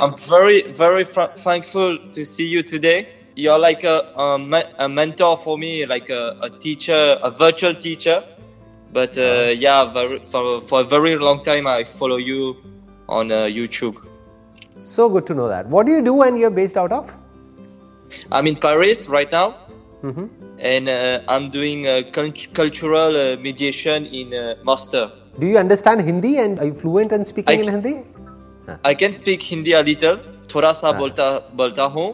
I'm very, very thankful to see you today. You're like a, a, me- a mentor for me, like a, a teacher, a virtual teacher. But uh, yeah, very, for, for a very long time, I follow you on uh, YouTube. So good to know that. What do you do when you're based out of? I'm in Paris right now, and uh, I'm doing uh, cult- cultural uh, mediation in uh, master. Do you understand Hindi and are you fluent in speaking I in Hindi? I can speak Hindi a little, थोड़ा सा हाँ। बोलता बोलता हूँ,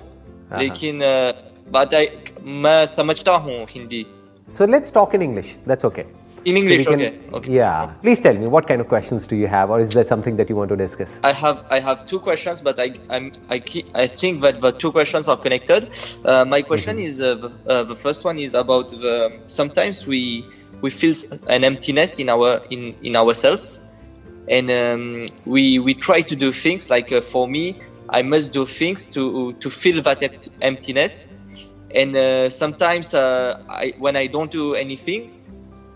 हाँ। लेकिन uh, बात I, मैं समझता हूँ Hindi. So let's talk in English. That's okay. In So English, we can- okay, okay. Yeah. Please tell me what kind of questions do you have, or is there something that you want to discuss? I have I have two questions, but I I'm, I keep, I think that the two questions are connected. Uh, my question is uh, the, uh, the first one is about the sometimes we we feel an emptiness in our in in ourselves, and um, we we try to do things like uh, for me I must do things to to fill that empt- emptiness, and uh, sometimes uh, I when I don't do anything,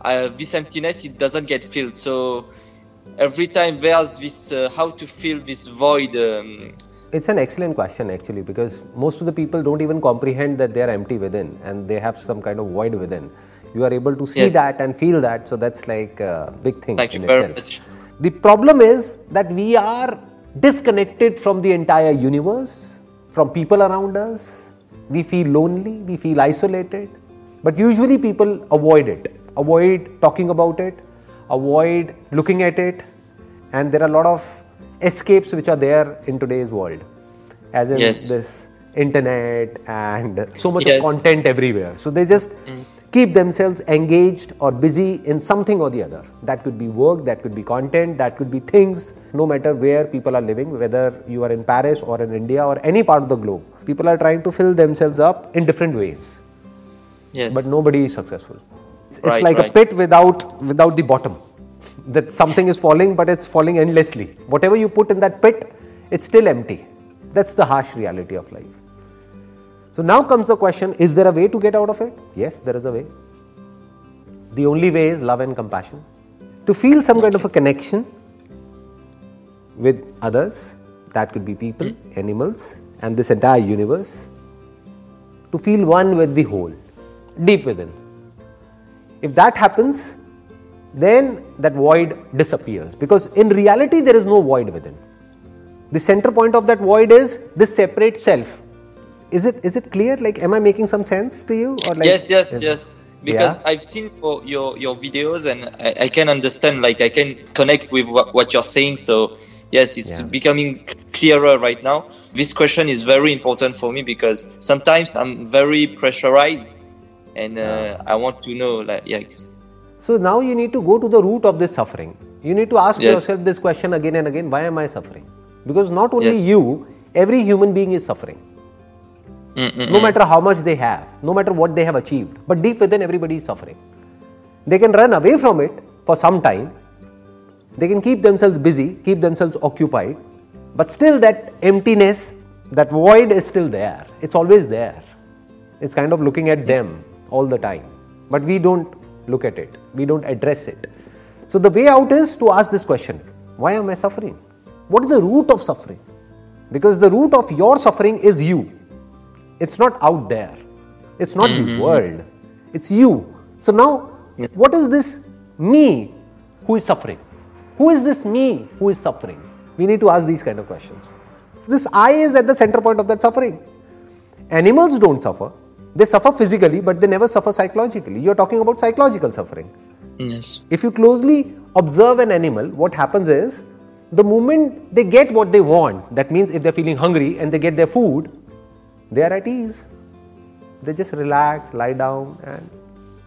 uh, this emptiness it doesn't get filled. So every time there's this uh, how to fill this void. Um, It's an excellent question actually because most of the people don't even comprehend that they are empty within and they have some kind of void within. You are able to see Yes. that and feel that, so that's like a big thing Thank in itself. The problem is that we are disconnected from the entire universe, from people around us. We feel lonely, we feel isolated, but usually people avoid it, avoid talking about it, avoid looking at it, and there are a lot of escapes which are there in today's world, as in Yes. this internet and so much Yes. of content everywhere. So they just mm. Keep themselves engaged or busy in something or the other. That could be work, that could be content, that could be things, no matter where people are living, whether you are in Paris or in India or any part of the globe. People are trying to fill themselves up in different ways, yes. but nobody is successful. It's, it's Right, like a pit without without the bottom. That something is falling, but it's falling endlessly. Whatever you put in that pit, it's still empty. That's the harsh reality of life. So now comes the question is there a way to get out of it? Yes, there is a way. The only way is love and compassion. To feel some kind of a connection with others, that could be people, animals, and this entire universe. To feel one with the whole, deep within. If that happens, then that void disappears because in reality there is no void within. The center point of that void is this separate self. Is it is it clear? Like, am I making some sense to you? Or like, yes, yes, yes. Because Yeah? I've seen your your, your videos and I, I can understand. Like I can connect with what, what you're saying. So yes, it's Yeah. becoming clearer right now. This question is very important for me because sometimes I'm very pressurized, and uh, I want to know like yeah. So now you need to go to the root of this suffering. You need to ask Yes. yourself this question again and again why am I suffering? Because not only Yes. you, every human being is suffering. Mm-mm. No matter how much they have, no matter what they have achieved, but deep within everybody is suffering. They can run away from it for some time, they can keep themselves busy, keep themselves occupied, but still that emptiness, that void is still there. It's always there. It's kind of looking at them all the time. But we don't look at it, we don't address it. So the way out is to ask this question Why am I suffering? What is the root of suffering? Because the root of your suffering is you. It's not out there. It's not the mm-hmm. world. It's you. So now, what is this me who is suffering? Who is this me who is suffering? We need to ask these kind of questions. This I is at the center point of that suffering. Animals don't suffer. They suffer physically, but they never suffer psychologically. You're talking about psychological suffering. Yes. If you closely observe an animal, what happens is the moment they get what they want, that means if they're feeling hungry and they get their food, they are at ease. They just relax, lie down, and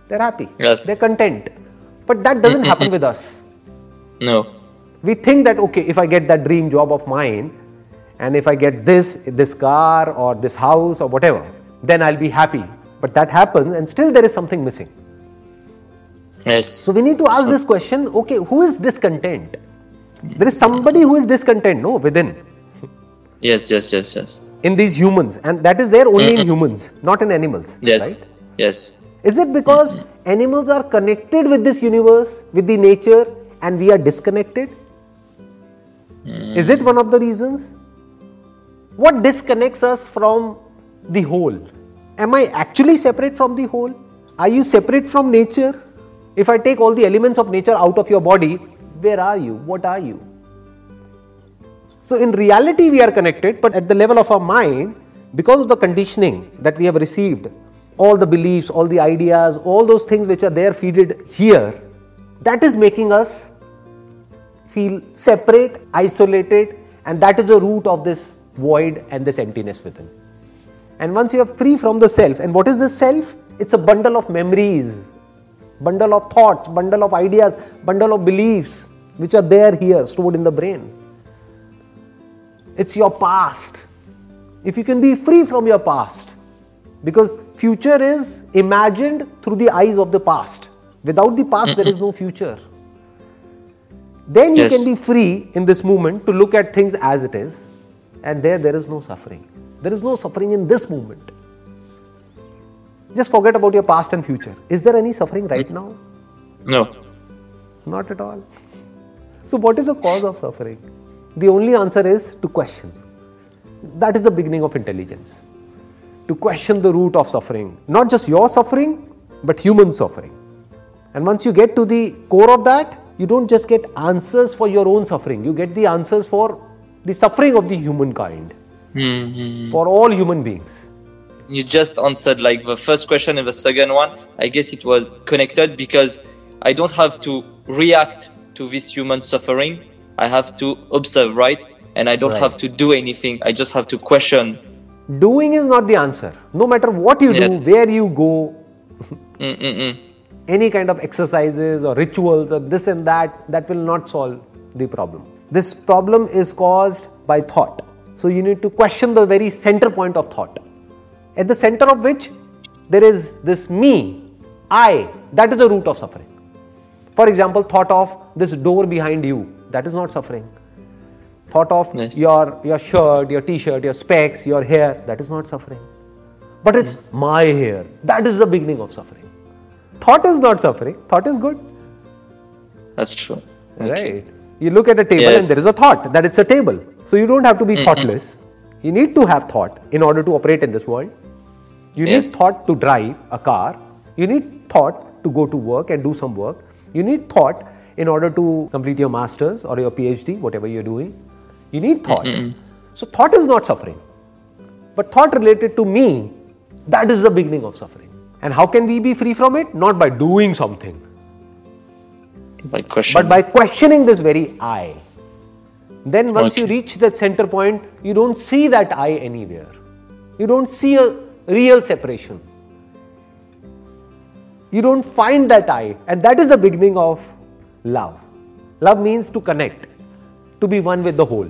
they're happy. Yes. They're content. But that doesn't happen with us. No. We think that, okay, if I get that dream job of mine, and if I get this, this car or this house or whatever, then I'll be happy. But that happens, and still there is something missing. Yes. So we need to ask this question okay, who is discontent? There is somebody who is discontent, no, within, Yes. Yes. Yes. Yes. In these humans, and that is there only in humans, not in animals. Yes. Right? Yes. Is it because animals are connected with this universe, with the nature, and we are disconnected? Mm. Is it one of the reasons? What disconnects us from the whole? Am I actually separate from the whole? Are you separate from nature? If I take all the elements of nature out of your body, where are you? What are you? So, in reality, we are connected, but at the level of our mind, because of the conditioning that we have received, all the beliefs, all the ideas, all those things which are there feeded here, that is making us feel separate, isolated, and that is the root of this void and this emptiness within. And once you are free from the self, and what is the self? It's a bundle of memories, bundle of thoughts, bundle of ideas, bundle of beliefs which are there here stored in the brain. It's your past. If you can be free from your past, because future is imagined through the eyes of the past. Without the past, there is no future. Then you yes. can be free in this moment to look at things as it is, and there there is no suffering. There is no suffering in this moment. Just forget about your past and future. Is there any suffering right mm. now? No. Not at all. So, what is the cause of suffering? The only answer is to question. That is the beginning of intelligence. To question the root of suffering, not just your suffering, but human suffering. And once you get to the core of that, you don't just get answers for your own suffering, you get the answers for the suffering of the humankind, mm-hmm. for all human beings. You just answered like the first question and the second one. I guess it was connected because I don't have to react to this human suffering. I have to observe, right? And I don't right. have to do anything. I just have to question. Doing is not the answer. No matter what you yeah. do, where you go, mm, mm, mm. any kind of exercises or rituals or this and that, that will not solve the problem. This problem is caused by thought. So you need to question the very center point of thought. At the center of which there is this me, I, that is the root of suffering. For example, thought of this door behind you, that is not suffering. Thought of your, your shirt, your t shirt, your specs, your hair, that is not suffering. But it's mm. my hair, that is the beginning of suffering. Thought is not suffering, thought is good. That's true. Right. You look at a table yes. and there is a thought that it's a table. So you don't have to be mm-hmm. thoughtless. You need to have thought in order to operate in this world. You yes. need thought to drive a car. You need thought to go to work and do some work. You need thought in order to complete your master's or your PhD, whatever you're doing. You need thought. Mm-hmm. So, thought is not suffering. But thought related to me, that is the beginning of suffering. And how can we be free from it? Not by doing something by questioning. But by questioning this very I, then once okay. you reach that center point, you don't see that I anywhere. You don't see a real separation. You don't find that I, and that is the beginning of love. Love means to connect, to be one with the whole.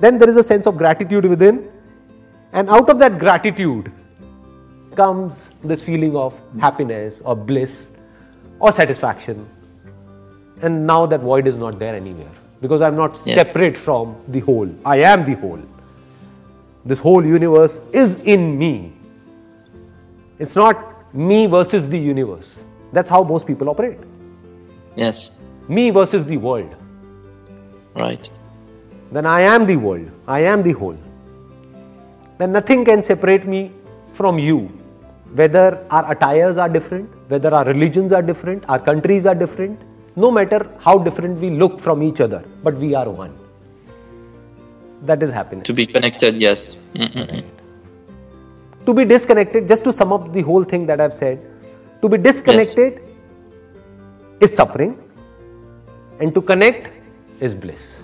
Then there is a sense of gratitude within, and out of that gratitude comes this feeling of happiness or bliss or satisfaction and now that void is not there anywhere because I'm not yeah. separate from the whole. I am the whole. This whole universe is in me. It's not me versus the universe. That's how most people operate. Yes. Me versus the world. Right. Then I am the world. I am the whole. Then nothing can separate me from you. Whether our attires are different, whether our religions are different, our countries are different, no matter how different we look from each other, but we are one. That is happiness. To be connected, yes. To be disconnected, just to sum up the whole thing that I've said, to be disconnected yes. is suffering, and to connect is bliss.